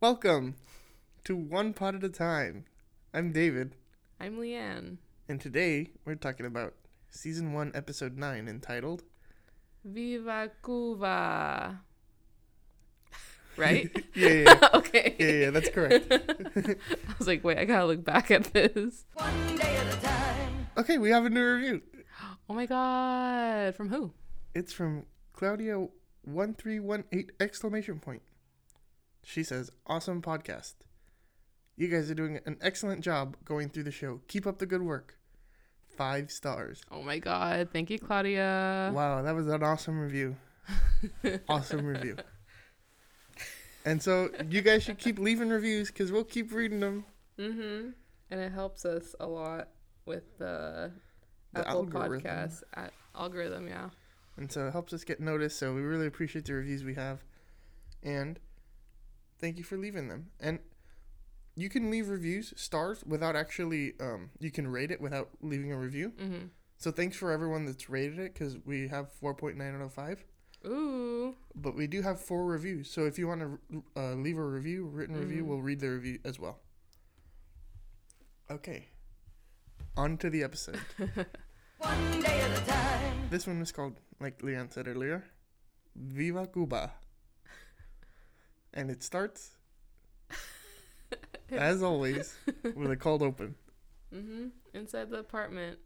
Welcome to One Pot at a Time. I'm David, I'm Leanne. and today we're talking about season one, episode nine, entitled Viva Cuba. Right? Yeah, yeah, yeah, okay. yeah, yeah, that's correct. I was like, wait, I gotta look back at this. One day at a time. Okay, we have a new review. Oh my god. From who? It's from Claudia one three one eight exclamation point. She says, "Awesome podcast. You guys are doing an excellent job going through the show. Keep up the good work. Five stars. Oh my god. Thank you, Claudia. Wow, that was an awesome review. awesome review. And so you guys should keep leaving reviews because we'll keep reading them. Mm-hmm. And it helps us a lot with the, The Apple algorithm. Podcast at algorithm, yeah. And so it helps us get noticed. So we really appreciate the reviews we have. And thank you for leaving them. And you can leave reviews, stars, without actually, um, you can rate it without leaving a review. Mm-hmm. So thanks for everyone that's rated it because we have 4.9 out of 5. Ooh. But we do have four reviews. So if you want to uh, leave a review, written review, Mhm. we'll read the review as well. Okay. On to the episode. One day at a time. this one is called, like Leanne said earlier, Viva Cuba. And it starts, as always, with a cold open. Mm-hmm. Inside the apartment.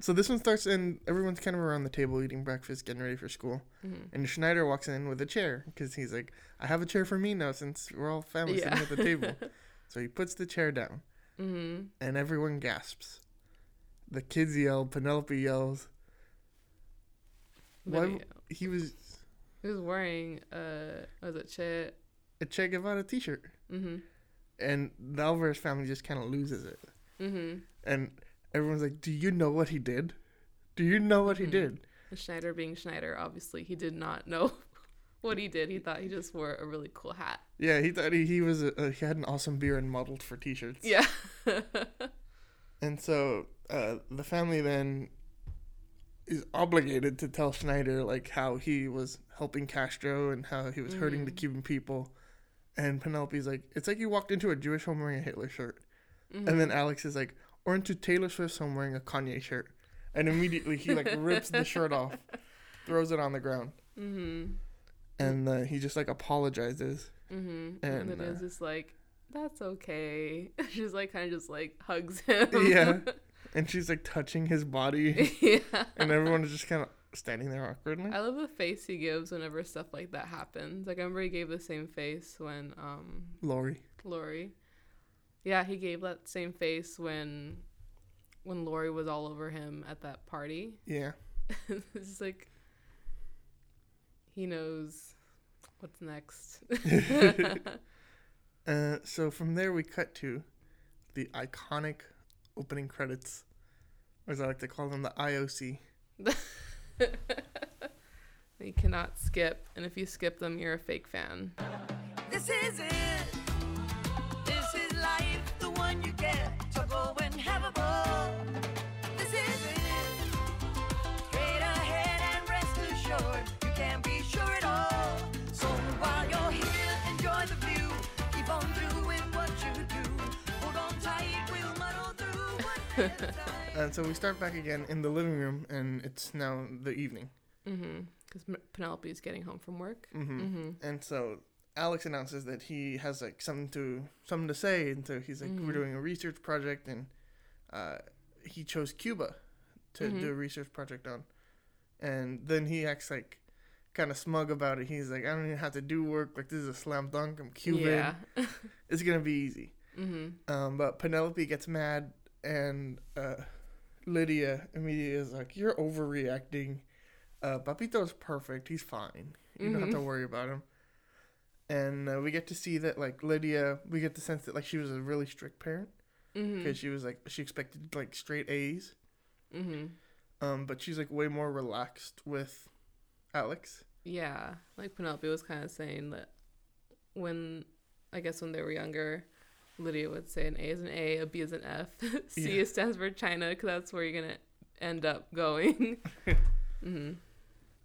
So this one starts and everyone's kind of around the table eating breakfast, getting ready for school. Mm-hmm. And Schneider walks in with a chair because he's like, I have a chair for me now since we're all family Yeah. sitting at the table. So he puts the chair down mm-hmm. and everyone gasps. The kids yell, Penelope yells. Why- he, was he was wearing uh was it Che a Che Guevara t shirt. mm-hmm. And the Alvarez family just kind of loses it. Mm-hmm. And everyone's like, Do you know what he did? Do you know what he Mhm. did? And Schneider being Schneider, obviously he did not know what he did. He thought he just wore a really cool hat. Yeah, he thought he, he was a, uh, he had an awesome beer and modeled for t shirts. Yeah. And so uh, the family then is obligated to tell Schneider like how he was helping Castro and how he was hurting the Mhm. Cuban people. And Penelope's like, it's like you walked into a Jewish home wearing a Hitler shirt. Mhm. And then Alex is like, or into Taylor Swift's home wearing a Kanye shirt. And immediately he like rips the shirt off, throws it on the ground, Mhm. and uh, he just like apologizes. Mhm. And, And, then uh, it's just like that's okay. She's like kind of just like hugs him. Yeah. And she's like touching his body, yeah. and everyone is just kind of standing there awkwardly. I love the face he gives whenever stuff like that happens. Like I remember he gave the same face when um Lori. Lori. Yeah, he gave that same face when when Lori was all over him at that party. Yeah. it's like he knows what's next. Uh, so from there we cut to the iconic opening credits, or as I like to call them, the IOC. you cannot skip, and if you skip them, you're a fake fan. This is it. And so we start back again in the living room, and it's now the evening. Mm-hmm. Because Penelope's getting home from work. hmm Mm-hmm. And so Alex announces that he has like something to something to say, and so he's like, "We're Mhm. doing a research project," and uh, he chose Cuba to Mhm. do a research project on. And then he acts like kind of smug about it. He's like, "I don't even have to do work. Like this is a slam dunk. I'm Cuban. Yeah. It's gonna be easy." mm-hmm. Um, but Penelope gets mad, and uh, Lydia immediately is like, "You're overreacting. Uh, Papito's perfect. He's fine. You don't have to Mhm. worry about him." And uh, we get to see that, like Lydia, we get the sense that like she was a really strict parent Mm-hmm. because she was like she expected like straight A's. Mm-hmm. Um, but she's like way more relaxed with Alex. Yeah, like Penelope was kind of saying that when I guess when they were younger, Lydia would say an A is an A, a B is an F, C Yeah. stands for China because that's where you're gonna end up going. hmm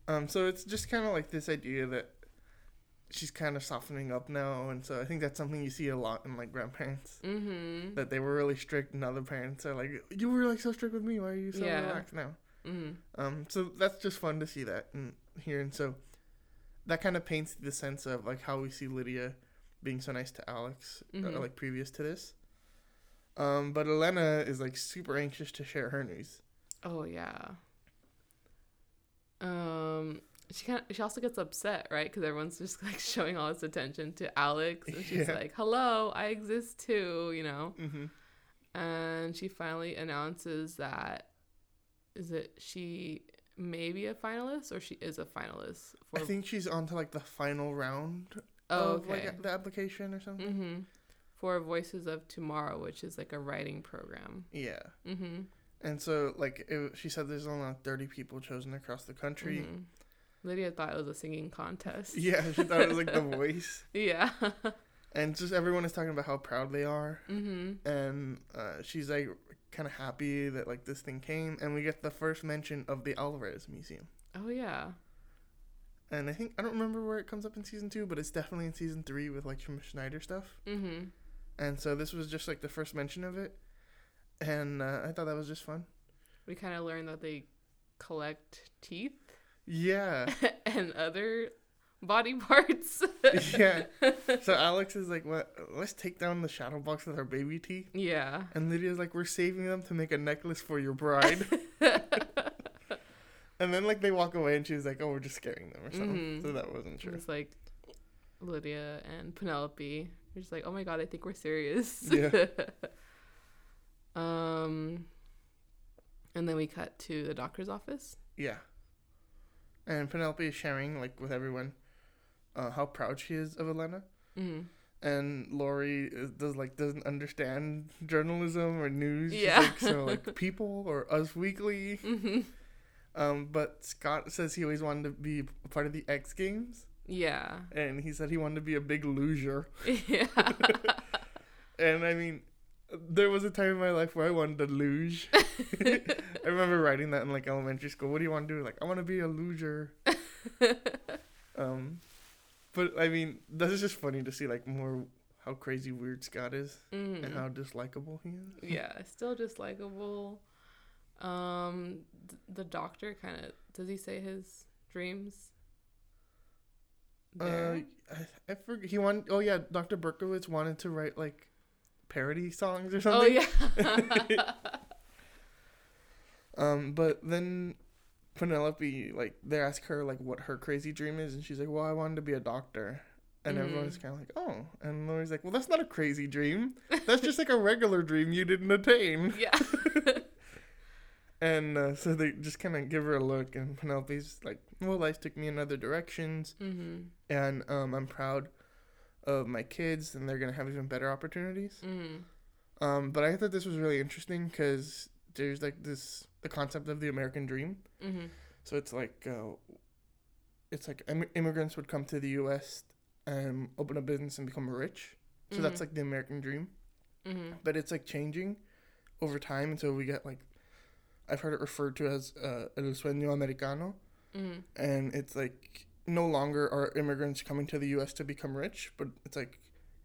Um, so it's just kind of like this idea that she's kind of softening up now, and so I think that's something you see a lot in like grandparents Mm-hmm. that they were really strict, and other parents are like, "You were like so strict with me. Why are you so Yeah. relaxed now?" Mm-hmm. Um, so that's just fun to see that and hear, and so that kind of paints the sense of like how we see Lydia being so nice to Alex, uh, Mhm. like previous to this. Um, but Elena is like super anxious to share her news. Oh yeah. Um, she kind she also gets upset, right? Because everyone's just like showing all this attention to Alex, and she's Yeah. like, "Hello, I exist too," you know. Mm-hmm. And she finally announces that is it she may be a finalist or she is a finalist for I think she's on to like the final round oh of okay like the application or something. mm-hmm for Voices of Tomorrow, which is like a writing program. Yeah. Mm-hmm. And so, like, it, she said there's only like 30 people chosen across the country. Mhm. Lydia thought it was a singing contest. Yeah, she thought it was like the voice. Yeah. And just everyone is talking about how proud they are. mm-hmm. And uh, she's like kind of happy that like this thing came. And we get the first mention of the Alvarez Museum. Oh yeah. And I think, I don't remember where it comes up in season two, but it's definitely in season three with like Schneider stuff. Mm-hmm. And so this was just like the first mention of it. And uh, I thought that was just fun. We kind of learned that they collect teeth Yeah. and other body parts. yeah. So Alex is like, "What? Let's take down the shadow box with our baby teeth." yeah. And Lydia's like, "We're saving them to make a necklace for your bride." And then like they walk away, and she's like, "Oh, we're just scaring them or something." Mhm. So that wasn't true. It's like Lydia and Penelope. You're just like, oh my god, I think we're serious. Yeah. um, and then we cut to the doctor's office. Yeah. And Penelope is sharing like with everyone uh, how proud she is of Elena. Mm-hmm. And Lori is, does like doesn't understand journalism or news. Yeah. like, so like People or Us Weekly. Mm-hmm. Um, but Scott says he always wanted to be part of the X Games. Yeah. and he said he wanted to be a big loser. Yeah. And I mean, there was a time in my life where I wanted to luge. I remember writing that in like elementary school. What do you want to do? Like, I want to be a loser. um, but I mean, that's just funny to see like more how crazy weird Scott is and Mhm. how dislikable he is. yeah, still just likable. Um, th- the doctor kind of does he say his dreams? Uh, I, I forget. He wanted. Oh yeah, Dr. Berkowitz wanted to write like parody songs or something. oh yeah. Um, but then Penelope, like, they ask her, like, what her crazy dream is, and she's like, well, I wanted to be a doctor. And Mhm. everyone's kind of like, oh. And Lori's like, well, that's not a crazy dream. That's just like a regular dream you didn't attain. yeah. And uh, so they just kind of give her a look, and Penelope's like, well, life took me in other directions, mhm. and um, I'm proud of my kids, and they're going to have even better opportunities. Mhm. Um, but I thought this was really interesting because there's like this, the concept of the American dream. Mhm. So it's like uh, it's like Im- immigrants would come to the U.S. and open a business and become rich. So that's Mhm. like the American dream, Mhm. but it's like changing over time. And so we get like I've heard it referred to as uh, el sueño americano, Mhm. and it's like no longer are immigrants coming to the U.S. to become rich, but it's like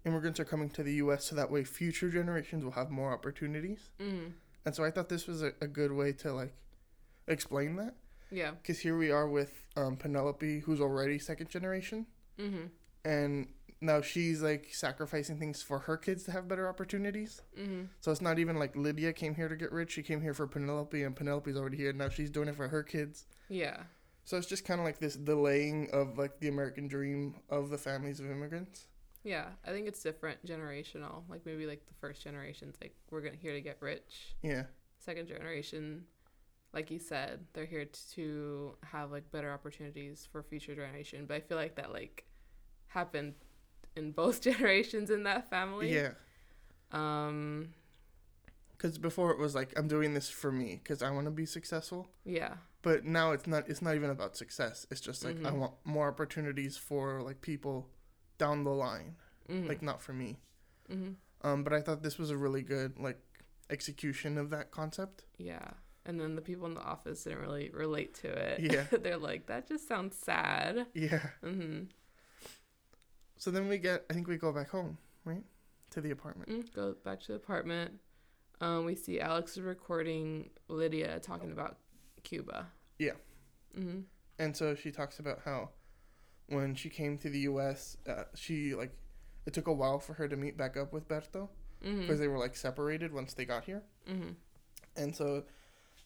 immigrants are coming to the U.S. so that way future generations will have more opportunities. Mhm. And so I thought this was a, a good way to like explain that. Yeah. Because here we are with um, Penelope, who's already second generation, Mhm. and now she's like sacrificing things for her kids to have better opportunities. Mhm. So it's not even like Lydia came here to get rich; she came here for Penelope, and Penelope's already here. Now she's doing it for her kids. Yeah. So it's just kind of like this delaying of like the American dream of the families of immigrants. Yeah. I think it's different generational. Like maybe like the first generation's like we're gonna here to get rich. Yeah, Second generation, like you said, they're here to have like better opportunities for future generation. But I feel like that like happened in both generations in that family. yeah. Um. Because before it was like I'm doing this for me because I want to be successful. Yeah. But now it's not. It's not even about success. It's just like I Mhm. want more opportunities for like people down the line. Mhm. like not for me. Mhm. Um, but I thought this was a really good like execution of that concept. Yeah. And then the people in the office didn't really relate to it. Yeah. They're like, that just sounds sad. Yeah. hmm So then we get, I think we go back home, right? To the apartment. Mm, go back to the apartment. Um, we see Alex is recording Lydia talking about Cuba. Yeah. Mm-hmm. And so she talks about how when she came to the U.S., uh, she like it took a while for her to meet back up with Berto Mm-hmm. because they were like separated once they got here. mm-hmm. And so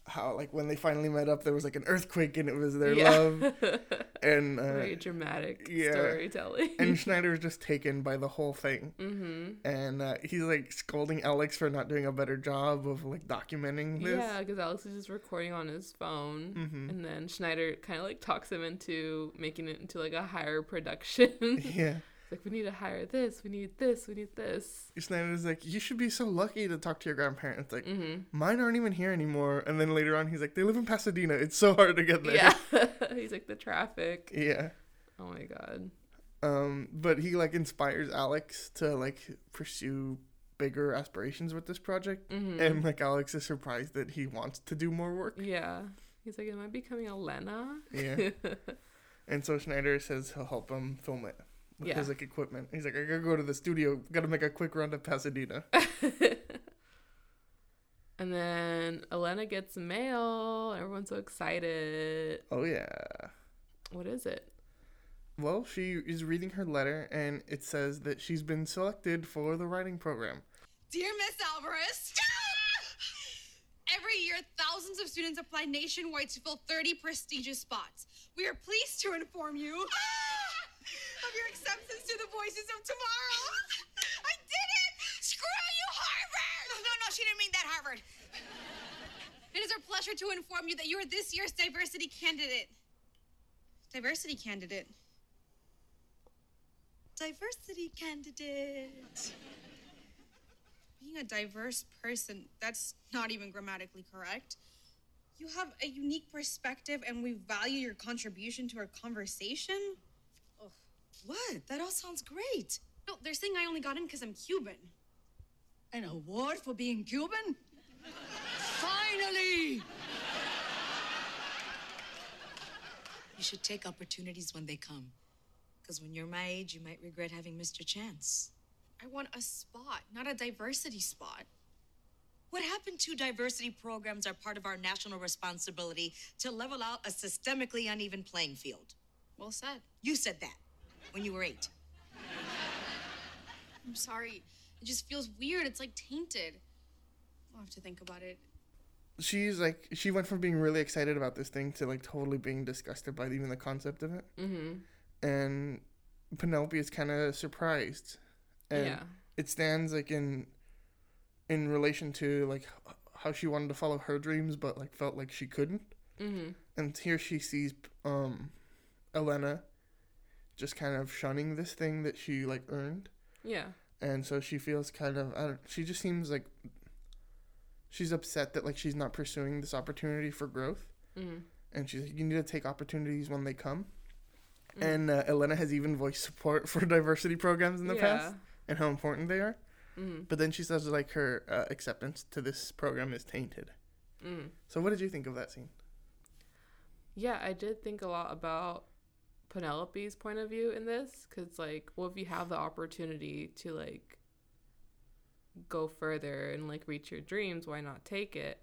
how like when they finally met up, there was like an earthquake and it was their yeah. love. And uh, Very dramatic yeah. storytelling. and Schneider is just taken by the whole thing. mm-hmm. And uh, he's like scolding Alex for not doing a better job of like documenting this. Yeah, because Alex is just recording on his phone, Mhm. and then Schneider kind of like talks him into making it into like a higher production. Yeah. like we need to hire this, we need this, we need this. Schneider's like, you should be so lucky to talk to your grandparents. Like, Mm-hmm. mine aren't even here anymore. And then later on, he's like, they live in Pasadena. It's so hard to get there. Yeah, he's like the traffic. Yeah. Oh my god. Um, but he like inspires Alex to like pursue bigger aspirations with this project. Mm-hmm. And like Alex is surprised that he wants to do more work. yeah, he's like, am I becoming a Lena? Yeah. and so Schneider says he'll help him film it with Yeah. his like equipment. He's like, I gotta go to the studio, gotta make a quick run to Pasadena. and then Elena gets mail. Everyone's so excited. oh yeah. What is it? Well, she is reading her letter and it says that she's been selected for the writing program. Dear Miss Alvarez, every year thousands of students apply nationwide to fill 30 prestigious spots. We are pleased to inform you of your acceptance to the Voices of Tomorrow. I did it! Screw you, Harvard! No, no, she didn't mean that, Harvard. It is our pleasure to inform you that you are this year's diversity candidate. Diversity candidate. Diversity candidate being a diverse person, that's not even grammatically correct. You have a unique perspective and we value your contribution to our conversation. What? That all sounds great. No, they're saying I only got in because I'm Cuban. An award for being Cuban? Finally! You should take opportunities when they come. Because when you're my age, you might regret having missed your chance. I want a spot, not a diversity spot. What happened to diversity programs are part of our national responsibility to level out a systemically uneven playing field. Well said. You said that when you were eight. I'm sorry. It just feels weird. It's like tainted. I'll have to think about it. She's like, she went from being really excited about this thing to like totally being disgusted by even the concept of it. Mm-hmm. And Penelope is kind of surprised. And Yeah. it stands like in in relation to like how she wanted to follow her dreams but like felt like she couldn't Mm-hmm. and here she sees um elena just kind of shunning this thing that she like earned Yeah. and so she feels kind of i don't she just seems like she's upset that like she's not pursuing this opportunity for growth Mm-hmm. and she's like you need to take opportunities when they come and uh, elena has even voiced support for diversity programs in the Yeah. past and how important they are Mm-hmm. but then she says like her uh, acceptance to this program is tainted. Mm. So what did you think of that scene? Yeah, I did think a lot about Penelope's point of view in this because, like, well, if you have the opportunity to like go further and like reach your dreams, why not take it?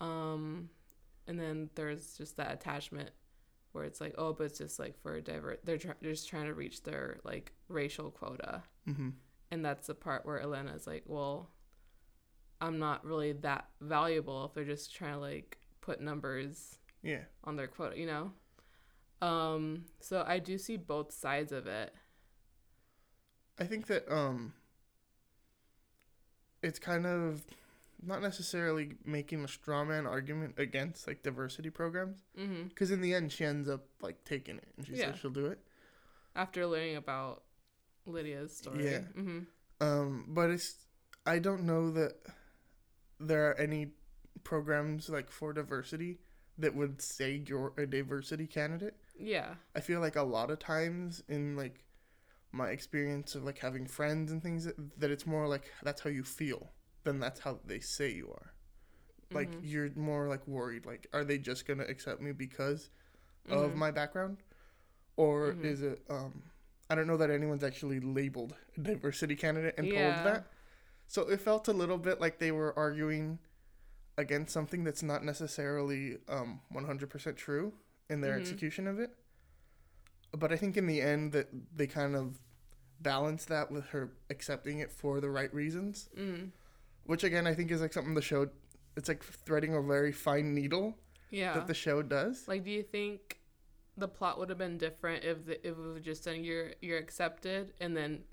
Um, and then there's just that attachment where it's like, oh, but it's just like for a diver, they're, they're just trying to reach their like racial quota, Mm-hmm. and that's the part where Elena's like, well, I'm not really that valuable if they're just trying to like put numbers Yeah. on their quota, you know? Um, so I do see both sides of it. I think that um it's kind of not necessarily making a straw man argument against like diversity programs because in the end she ends up like taking it and she Yeah. says she'll do it. After learning about Lydia's story. Yeah. hmm Um but it's I don't know that there are any programs like for diversity that would say you're a diversity candidate. Yeah. I feel like a lot of times in like my experience of like having friends and things that, that it's more like that's how you feel than that's how they say you are. Like Mhm. you're more like worried like are they just going to accept me because of Mhm. my background or Mhm. is it um I don't know that anyone's actually labeled a diversity candidate and Yeah. told that. So it felt a little bit like they were arguing against something that's not necessarily um 100% true in their Mhm. execution of it. But I think in the end that they kind of balance that with her accepting it for the right reasons, Mm. which again I think is like something the show it's like threading a very fine needle Yeah. that the show does. Like, do you think the plot would have been different if the, if it was just saying you're you're accepted, and then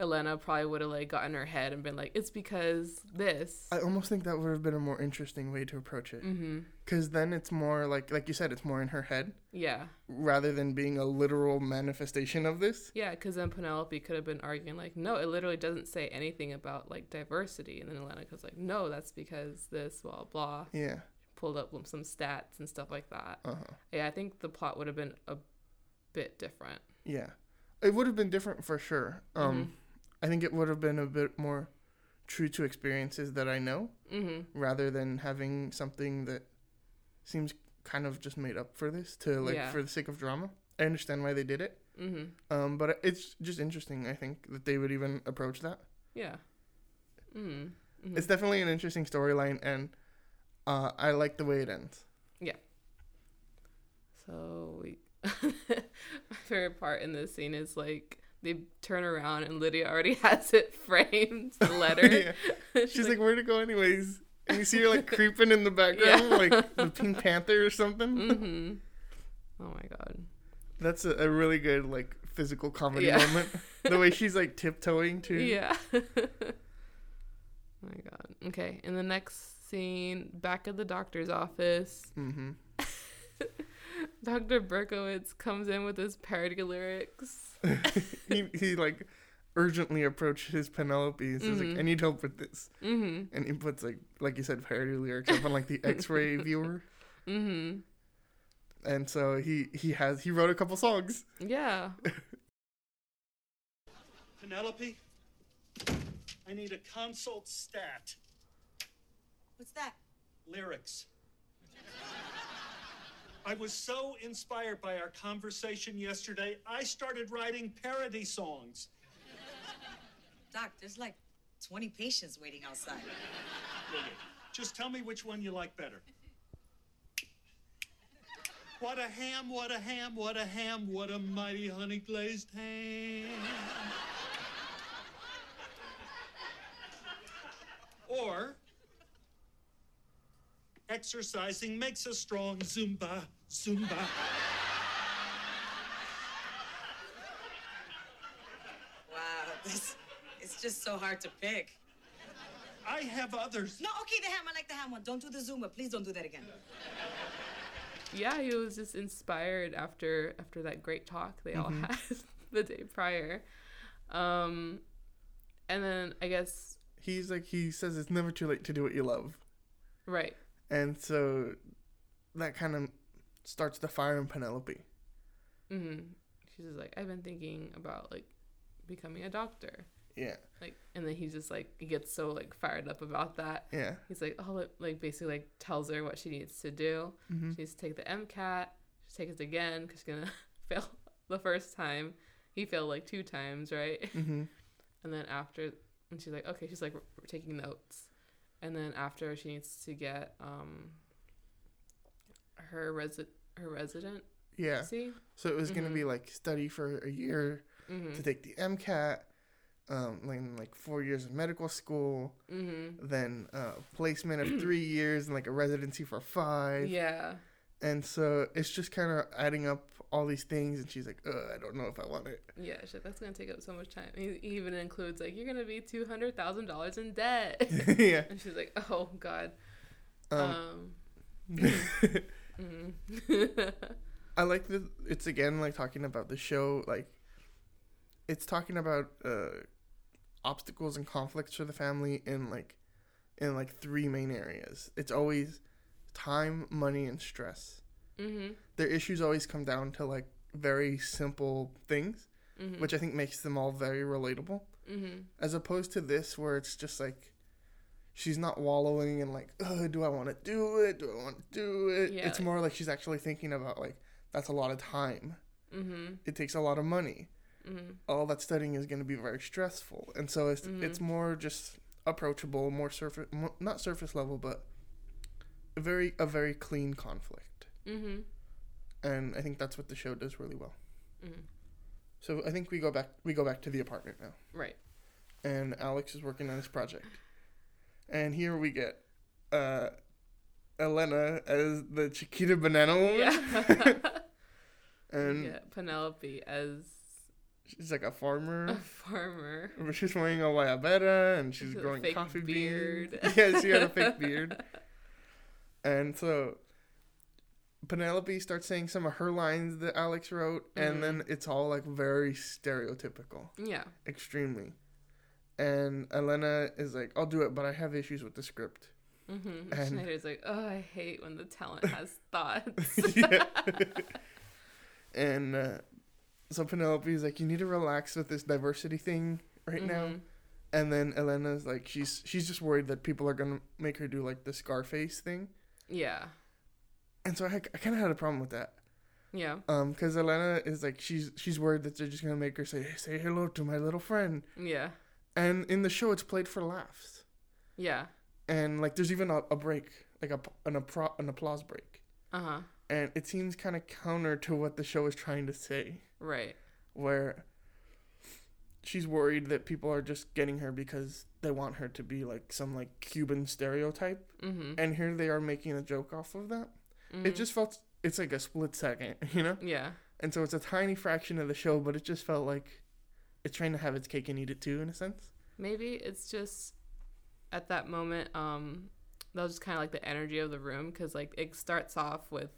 Elena probably would have like gotten her head and been like, it's because this. I almost think that would have been a more interesting way to approach it. mm-hmm. Because then it's more like, like you said, it's more in her head Yeah, rather than being a literal manifestation of this. yeah, because then Penelope could have been arguing like, no, it literally doesn't say anything about like diversity, and then Elena was like, no, that's because this, blah blah. Yeah. Pulled up some stats and stuff like that. Uh huh. Yeah, I think the plot would have been a bit different. Yeah. It would have been different for sure. Um, I think it would have been a bit more true to experiences that I know Mm-hmm. rather than having something that seems kind of just made up for this to like Yeah. for the sake of drama. I understand why they did it. Mm-hmm. Um, but it's just interesting. I think that they would even approach that. Yeah. Mm-hmm. mm-hmm. It's definitely an interesting storyline, and uh, I like the way it ends. Yeah. So we, my favorite part in this scene is like they turn around and Lydia already has it framed, the letter. Yeah. She's like, "Where'd it go, anyways?" And you see her like creeping in the background, Yeah. like the Pink Panther or something. mm-hmm. Oh my god. That's a, a really good like physical comedy Yeah. moment. The way she's like tiptoeing too. Yeah. oh my god. Okay, in the next scene, back at the doctor's office, Mm-hmm. Dr. Berkowitz comes in with his parody lyrics. he he like urgently approached his Penelope and says Mhm. like, "I need help with this," Mm-hmm. and he puts like like you said parody lyrics up on like the X-ray viewer, Mm-hmm. and so he he has he wrote a couple songs. Yeah. Penelope, I need a consult stat. What's that? Lyrics. I was so inspired by our conversation yesterday, I started writing parody songs. Doc, there's like 20 patients waiting outside. Just tell me which one you like better. What a ham, what a ham, what a ham, what a mighty honey glazed ham. Or, exercising makes us strong. Zumba, Zumba. Wow, this it's just so hard to pick. I have others. No, okay, the ham. I like the ham one. Don't do the Zumba. Please don't do that again. yeah he was just inspired after after that great talk they all had the day prior um and then i guess He's like he says it's never too late to do what you love, right and so that kind of starts the fire in Penelope. hmm she's just like i've been thinking about like becoming a doctor. Yeah, like and then he's just like he gets so like fired up about that. Yeah, he's like oh like basically like tells her what she needs to do. Mhm. she needs to take the mcat she takes it again because she's gonna fail the first time. He failed like two times right? Hmm And then after, and she's like, okay, she's like taking notes. And then after, she needs to get um her resi- her resident. yeah. See. So it was gonna Mhm. be like study for a year Mm-hmm. to take the MCAT, um, like like four years of medical school, Mm-hmm. then uh, placement of three years and like a residency for five. Yeah. And so it's just kind of adding up all these things, and she's like, Ugh, I don't know if I want it. Yeah. Shit, that's gonna take up so much time. He even includes like you're gonna be two hundred thousand dollars in debt. yeah. and she's like, oh god. Um, Um. mhm. I like that it's again like talking about the show, like it's talking about uh, obstacles and conflicts for the family in like in like three main areas. It's always time, money, and stress. mhm. Their issues always come down to like very simple things, Mhm. which I think makes them all very relatable. Mhm. as opposed to this where it's just like she's not wallowing in like oh do i want to do it do i want to do it Yeah, it's like- more like she's actually thinking about like that's a lot of time Mhm. it takes a lot of money Mm-hmm. all that studying is going to be very stressful, and so it's it's more just approachable, more surface, more, not surface level, but a very a very clean conflict, Mm-hmm. and I think that's what the show does really well. Mhm. So I think we go back we go back to the apartment now, Right. and Alex is working on his project, and here we get uh, Elena as the Chiquita Banana Woman, Yeah. and yeah. Penelope as she's like a farmer. a farmer. But she's wearing a guayabera and she's growing coffee beard. beans. yeah, she had a fake beard. And so Penelope starts saying some of her lines that Alex wrote, and then Mm-hmm. it's all like very stereotypical, Yeah. extremely. And Elena is like, I'll do it, but I have issues with the script. Mm-hmm. And- Schneider's like, oh, I hate when the talent has thoughts. and uh, so Penelope's like, you need to relax with this diversity thing right now. Mhm. And then Elena's like, she's she's just worried that people are gonna make her do like the Scarface thing. Yeah. And so I, I kind of had a problem with that. Yeah. Um, because Elena is like, she's she's worried that they're just gonna make her say say hello to my little friend. Yeah. And in the show, it's played for laughs. Yeah. And like, there's even a, a break, like a an appro- an applause break. Uh huh. And it seems kind of counter to what the show is trying to say. Right. where she's worried that people are just getting her because they want her to be like some like Cuban stereotype, Mm-hmm. and here they are making a joke off of that. It just felt it's like a split second, you know, Yeah. and so it's a tiny fraction of the show, but it just felt like it's trying to have its cake and eat it too, in a sense. Maybe it's just at that moment, um, that was just kind of like the energy of the room because like it starts off with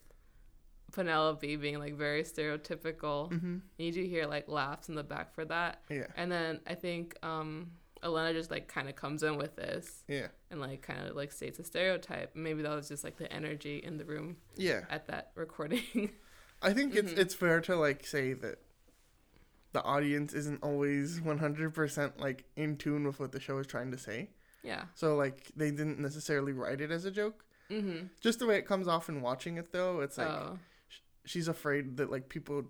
Penelope being like very stereotypical. Mm-hmm. You do hear like laughs in the back for that, Yeah, and then I think um, Elena just like kind of comes in with this yeah, and like kind of like states a stereotype. Maybe that was just like the energy in the room yeah. at that recording. I think Mm-hmm. it's it's fair to like say that the audience isn't always one hundred percent like in tune with what the show is trying to say. yeah. So like they didn't necessarily write it as a joke. Mm-hmm. Just the way it comes off in watching it though, it's like oh. Sh- she's afraid that like people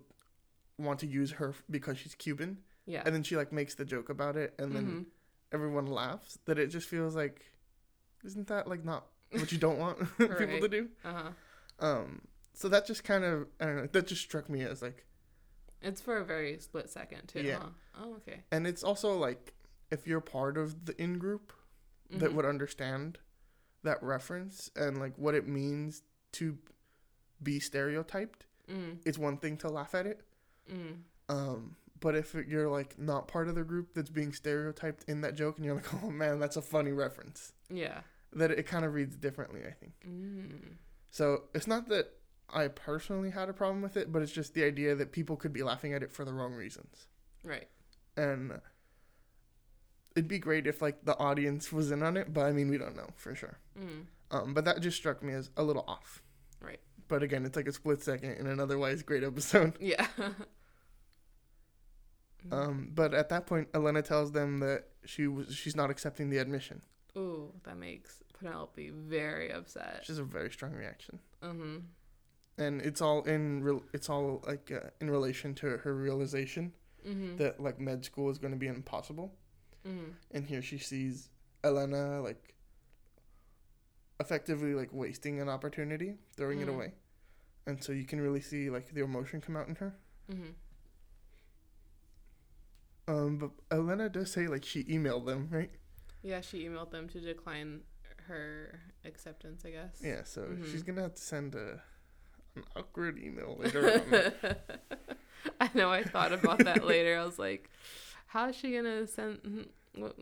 want to use her because she's Cuban, Yeah. and then she like makes the joke about it, and then Mhm. everyone laughs. That it just feels like, isn't that like not what you don't want people to do? Uh huh. Um, so that just kind of I don't know. That just struck me as like, It's for a very split second too. Yeah. Huh? Oh, okay. and it's also like if you're part of the in group that Mhm. would understand that reference and like what it means to be stereotyped Mm. it's one thing to laugh at it Mm. um but if you're like not part of the group that's being stereotyped in that joke and you're like oh man that's a funny reference Yeah. that it kind of reads differently i think Mm. so it's not that i personally had a problem with it but it's just the idea that people could be laughing at it for the wrong reasons Right. and it'd be great if like the audience was in on it but i mean we don't know for sure Mm. um but that just struck me as a little off. But again it's like a split second in an otherwise great episode Yeah. um but at that point elena tells them that she was she's not accepting the admission Ooh, that makes Penelope very upset. is a very strong reaction Mm-hmm. and it's all in real it's all like uh, in relation to her realization Mm-hmm. that like med school is going to be impossible mm-hmm. and here she sees elena like effectively like wasting an opportunity throwing it Mm. away and so you can really see like the emotion come out in her Mm-hmm. um but elena does say like she emailed them right Yeah, she emailed them to decline her acceptance, I guess. yeah so Mhm. she's gonna have to send a an awkward email later on I know. I thought about that later. I was like, "How is she gonna send mhm,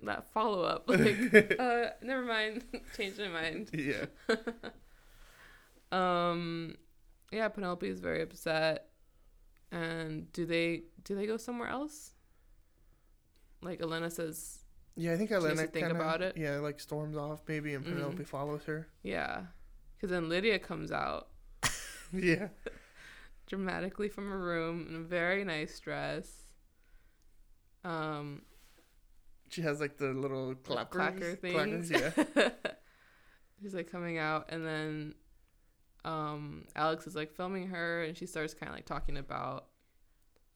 that follow up?" Like, uh, never mind. Changed my mind. yeah Um, yeah, Penelope is very upset. And do they do they go somewhere else? Like Elena says, yeah i think elena think kinda, about it. yeah like storms off maybe and Mhm. penelope follows her yeah, because then Lydia comes out yeah dramatically from her room in a very nice dress. Um, she has like the little clacker clackers, yeah She's like coming out, and then um, Alex is like filming her, and she starts kind of like talking about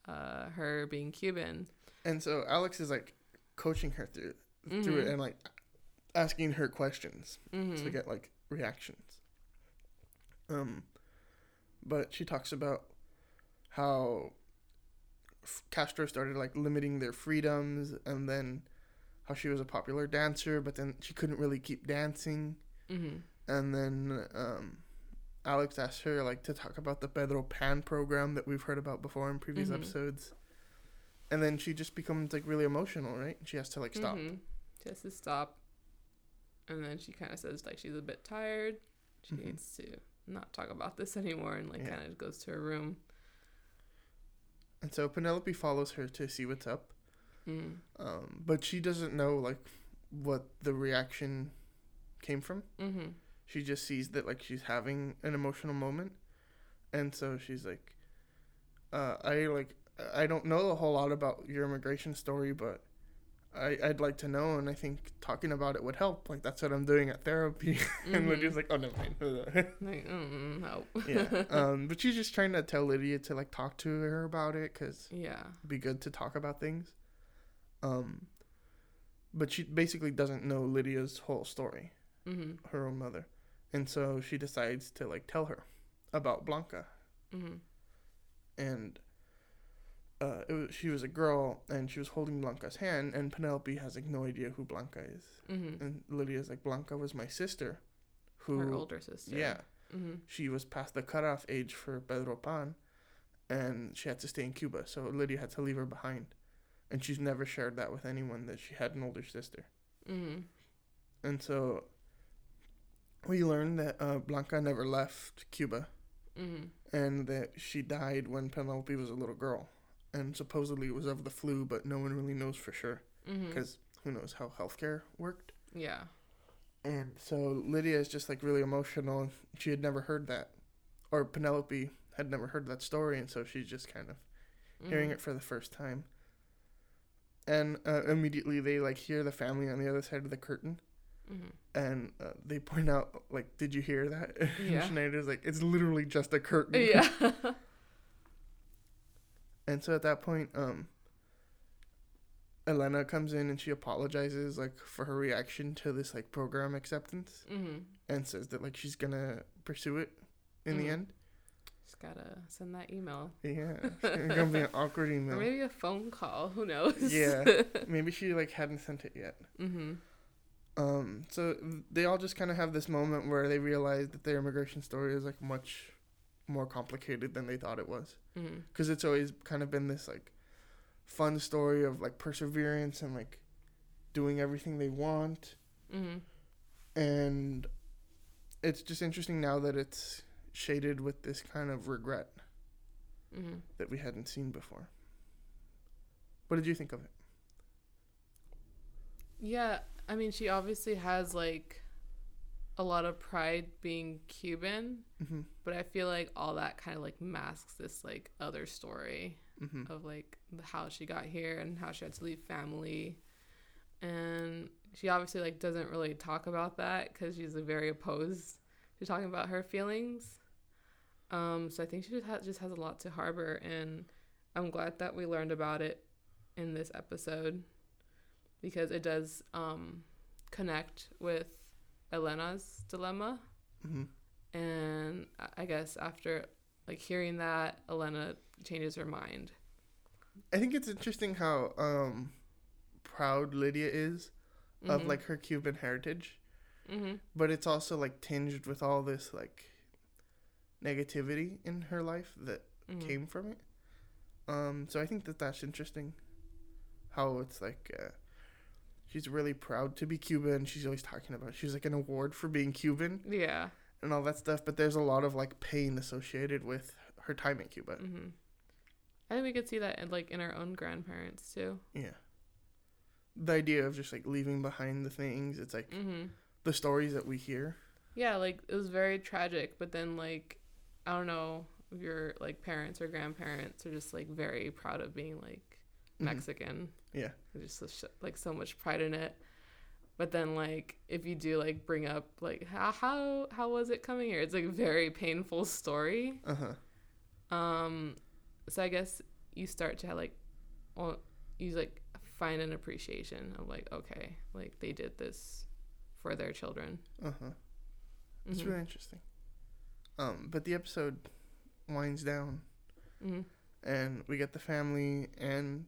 uh, her being Cuban. And so Alex is like coaching her through through it Mhm. and like asking her questions hmm to get like reactions. Um, but she talks about how F- Castro started like limiting their freedoms, and then how she was a popular dancer, but then she couldn't really keep dancing. hmm And then um, Alex asked her like to talk about the Pedro Pan program that we've heard about before in previous Mhm. episodes. And then she just becomes like really emotional, right? She has to like stop. Mhm. She has to stop. And then she kind of says like she's a bit tired. She Mhm. needs to not talk about this anymore and like Yeah. kind of goes to her room. And so Penelope follows her to see what's up. Mm. Um, but she doesn't know like what the reaction came from. Mm-hmm. She just sees that like she's having an emotional moment, and so she's like, uh, "I like I don't know a whole lot about your immigration story, but I I'd like to know, and I think talking about it would help. Like that's what I'm doing at therapy." and Mhm. Lydia's like, "Oh, no mind." Like, mm, no. yeah. Um, but she's just trying to tell Lydia to like talk to her about it because yeah. it'd be good to talk about things. Um, but she basically doesn't know Lydia's whole story, Mm-hmm. her own mother, and so she decides to like tell her about Blanca, Mm-hmm. and uh, it was, she was a girl, and she was holding Blanca's hand, and Penelope has like no idea who Blanca is, Mm-hmm. and Lydia's like Blanca was my sister, who Her older sister. yeah, Mm-hmm. she was past the cutoff age for Pedro Pan, and she had to stay in Cuba. So Lydia had to leave her behind, and she's never shared that with anyone that she had an older sister. Mm-hmm. And so we learned that uh, Blanca never left Cuba, Mm-hmm. and that she died when Penelope was a little girl, and supposedly it was of the flu, but no one really knows for sure Mm-hmm. because who knows how healthcare worked. Yeah. And so Lydia is just like really emotional. She had never heard that, or Penelope had never heard that story, and so she's just kind of hearing Mhm. it for the first time. And uh, immediately they like hear the family on the other side of the curtain, Mhm. and uh, they point out like, "Did you hear that?" And Yeah. Schneider's like, "It's literally just a curtain." Yeah. And so at that point, um, Elena comes in and she apologizes like for her reaction to this like program acceptance, mm-hmm. and says that like she's gonna pursue it in the Mhm. end. Just gotta send that email. Yeah, it's gonna be an awkward email. Or maybe a phone call. Who knows? Yeah. Maybe she like hadn't sent it yet. mm-hmm. Um, so they all just kind of have this moment where they realize that their immigration story is like much more complicated than they thought it was. Mm-hmm. Because it's always kind of been this like fun story of like perseverance and like doing everything they want. Mm-hmm. And it's just interesting now that it's shaded with this kind of regret Mm-hmm. that we hadn't seen before. What did you think of it? Yeah, I mean, she obviously has like a lot of pride being Cuban, Mm-hmm. but I feel like all that kind of like masks this like other story Mm-hmm. of like how she got here and how she had to leave family, and she obviously like doesn't really talk about that because she's like, very opposed to talking about her feelings. Um, so I think she just has, just has a lot to harbor, and I'm glad that we learned about it in this episode because it does um, connect with Elena's dilemma. Mm-hmm. And I- guess after like hearing that, Elena changes her mind. I think it's interesting how um, proud Lydia is of like her Cuban heritage, hmm but it's also like tinged with all this like negativity in her life that hmm came from it. Um, so I think that that's interesting. How it's like uh, she's really proud to be Cuban. She's always talking about she's like an award for being Cuban Yeah. and all that stuff. But there's a lot of like pain associated with her time in Cuba. hmm I think we could see that in, like in our own grandparents too. Yeah. The idea of just like leaving behind the things. It's like hmm the stories that we hear. Yeah, like it was very tragic, but then like I don't know your like parents or grandparents are just like very proud of being like Mhm. Mexican. Yeah. There's just like so much pride in it. But then like if you do like bring up like how how how was it coming here? It's like a very painful story. Uh huh. Um so I guess you start to have, like, well, you like find an appreciation of like, okay, like they did this for their children. Uh huh. It's Mhm. really interesting. Um, but the episode winds down, hmm and we get the family and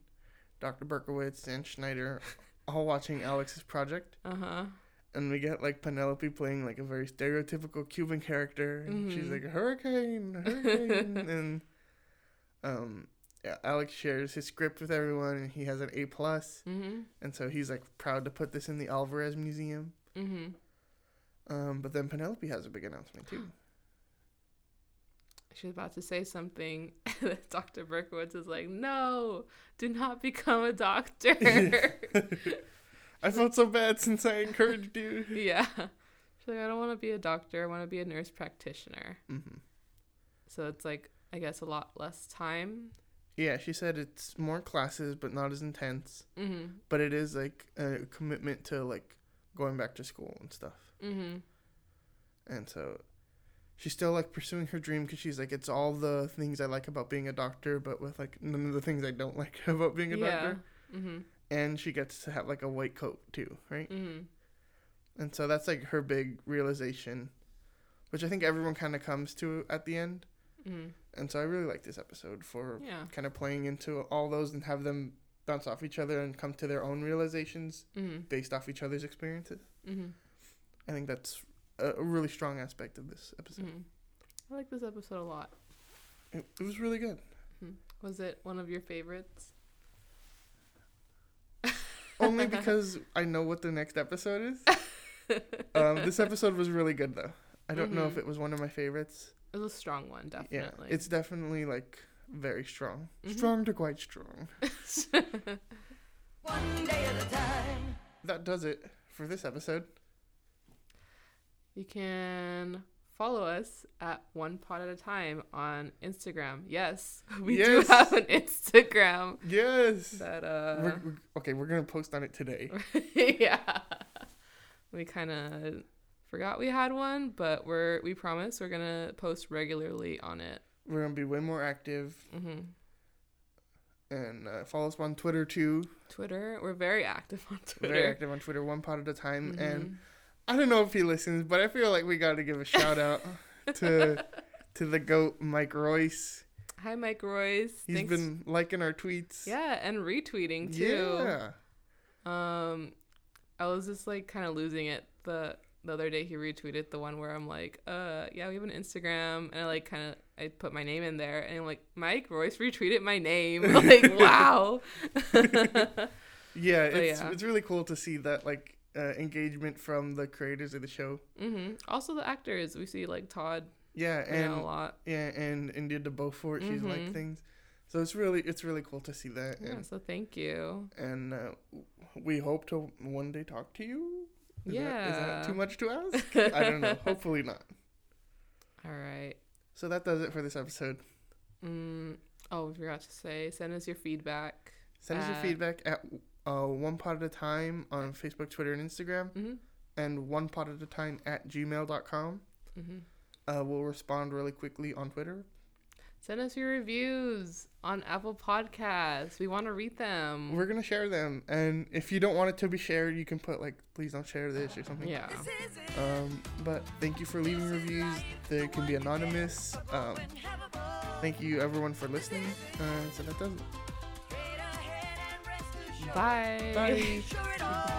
Dr. Berkowitz and Schneider all watching Alex's project, Uh huh. and we get like Penelope playing like a very stereotypical Cuban character, and she's Mhm. like hurricane, hurricane, and um, yeah, Alex shares his script with everyone, and he has an A plus, hmm and so he's like proud to put this in the Alvarez Museum. hmm Um, but then Penelope has a big announcement too. She was about to say something. And Dr. Berkowitz is like, no, do not become a doctor. I felt so bad since I encouraged you. yeah. She's like, I don't want to be a doctor. I want to be a nurse practitioner. hmm So it's like, I guess, a lot less time. Yeah, she said it's more classes, but not as intense. Mm But it is like a commitment to like going back to school and stuff. hmm. Mm hmm. And so she's still like pursuing her dream because she's like, it's all the things I like about being a doctor, but with like none of the things I don't like about being a Yeah. doctor. Mm hmm. And she gets to have like a white coat too, right? Mm hmm. And so that's like her big realization, which I think everyone kind of comes to at the end. Mm And so I really like this episode for Yeah. kind of playing into all those and have them bounce off each other and come to their own realizations hmm. Mm based off each other's experiences. hmm. Mm I think that's a, a really strong aspect of this episode. hmm. I like this episode a lot. It, it was really good. Was it one of your favorites? Only because I know what the next episode is. Um, this episode was really good though. I don't know if Mhm. it was one of my favorites. It was a strong one, definitely. Yeah, it's definitely like very strong, Mhm. strong to quite strong. One day at a time. That does it for this episode. You can follow us at one pot at a time on Instagram. Yes, we Yes. do have an Instagram Yes. that uh We're, we're- okay, we're gonna post on it today. yeah. We kind of forgot we had one, but we're we promise we're going to post regularly on it. We're gonna be way more active hmm and uh, follow us on Twitter too. Twitter, we're very active on Twitter. Very active on Twitter, one pot at a time. And Mhm. I don't know if he listens, but I feel like we got to give a shout out to to the goat Mike Royce. Hi Mike Royce. He's Thanks. been liking our tweets. yeah, and retweeting too. Yeah. Um, I was just like kind of losing it the the other day. He retweeted the one where I'm like, uh, yeah, we have an Instagram, and I like kind of I put my name in there, and I'm like, Mike Royce retweeted my name. like, wow. Yeah, it's yeah. it's really cool to see that like uh, engagement from the creators of the show. hmm Also the actors we see like Todd Yeah, and a lot. yeah, and India de Beaufort, she's like Mhm. things. So it's really it's really cool to see that, Yeah, and so thank you. and uh, we hope to one day talk to you. Yeah is that, is that too much to ask? I don't know. Hopefully not. All right. So that does it for this episode. Mm, oh, we forgot to say, send us your feedback. Send us your feedback at uh, one pot at a time on Facebook, Twitter, and Instagram, hmm and one pot at a time at gmail.com. hmm Uh, we'll respond really quickly on Twitter. Send us your reviews on Apple Podcasts. We want to read them. We're gonna share them, and if you don't want it to be shared, you can put like, please don't share this or something. yeah. This is it. Um, but thank you for leaving reviews. They can be anonymous. Um, And have a ball. thank you everyone for listening. Uh, so that does it. Straight ahead and rest assured. Bye. Bye.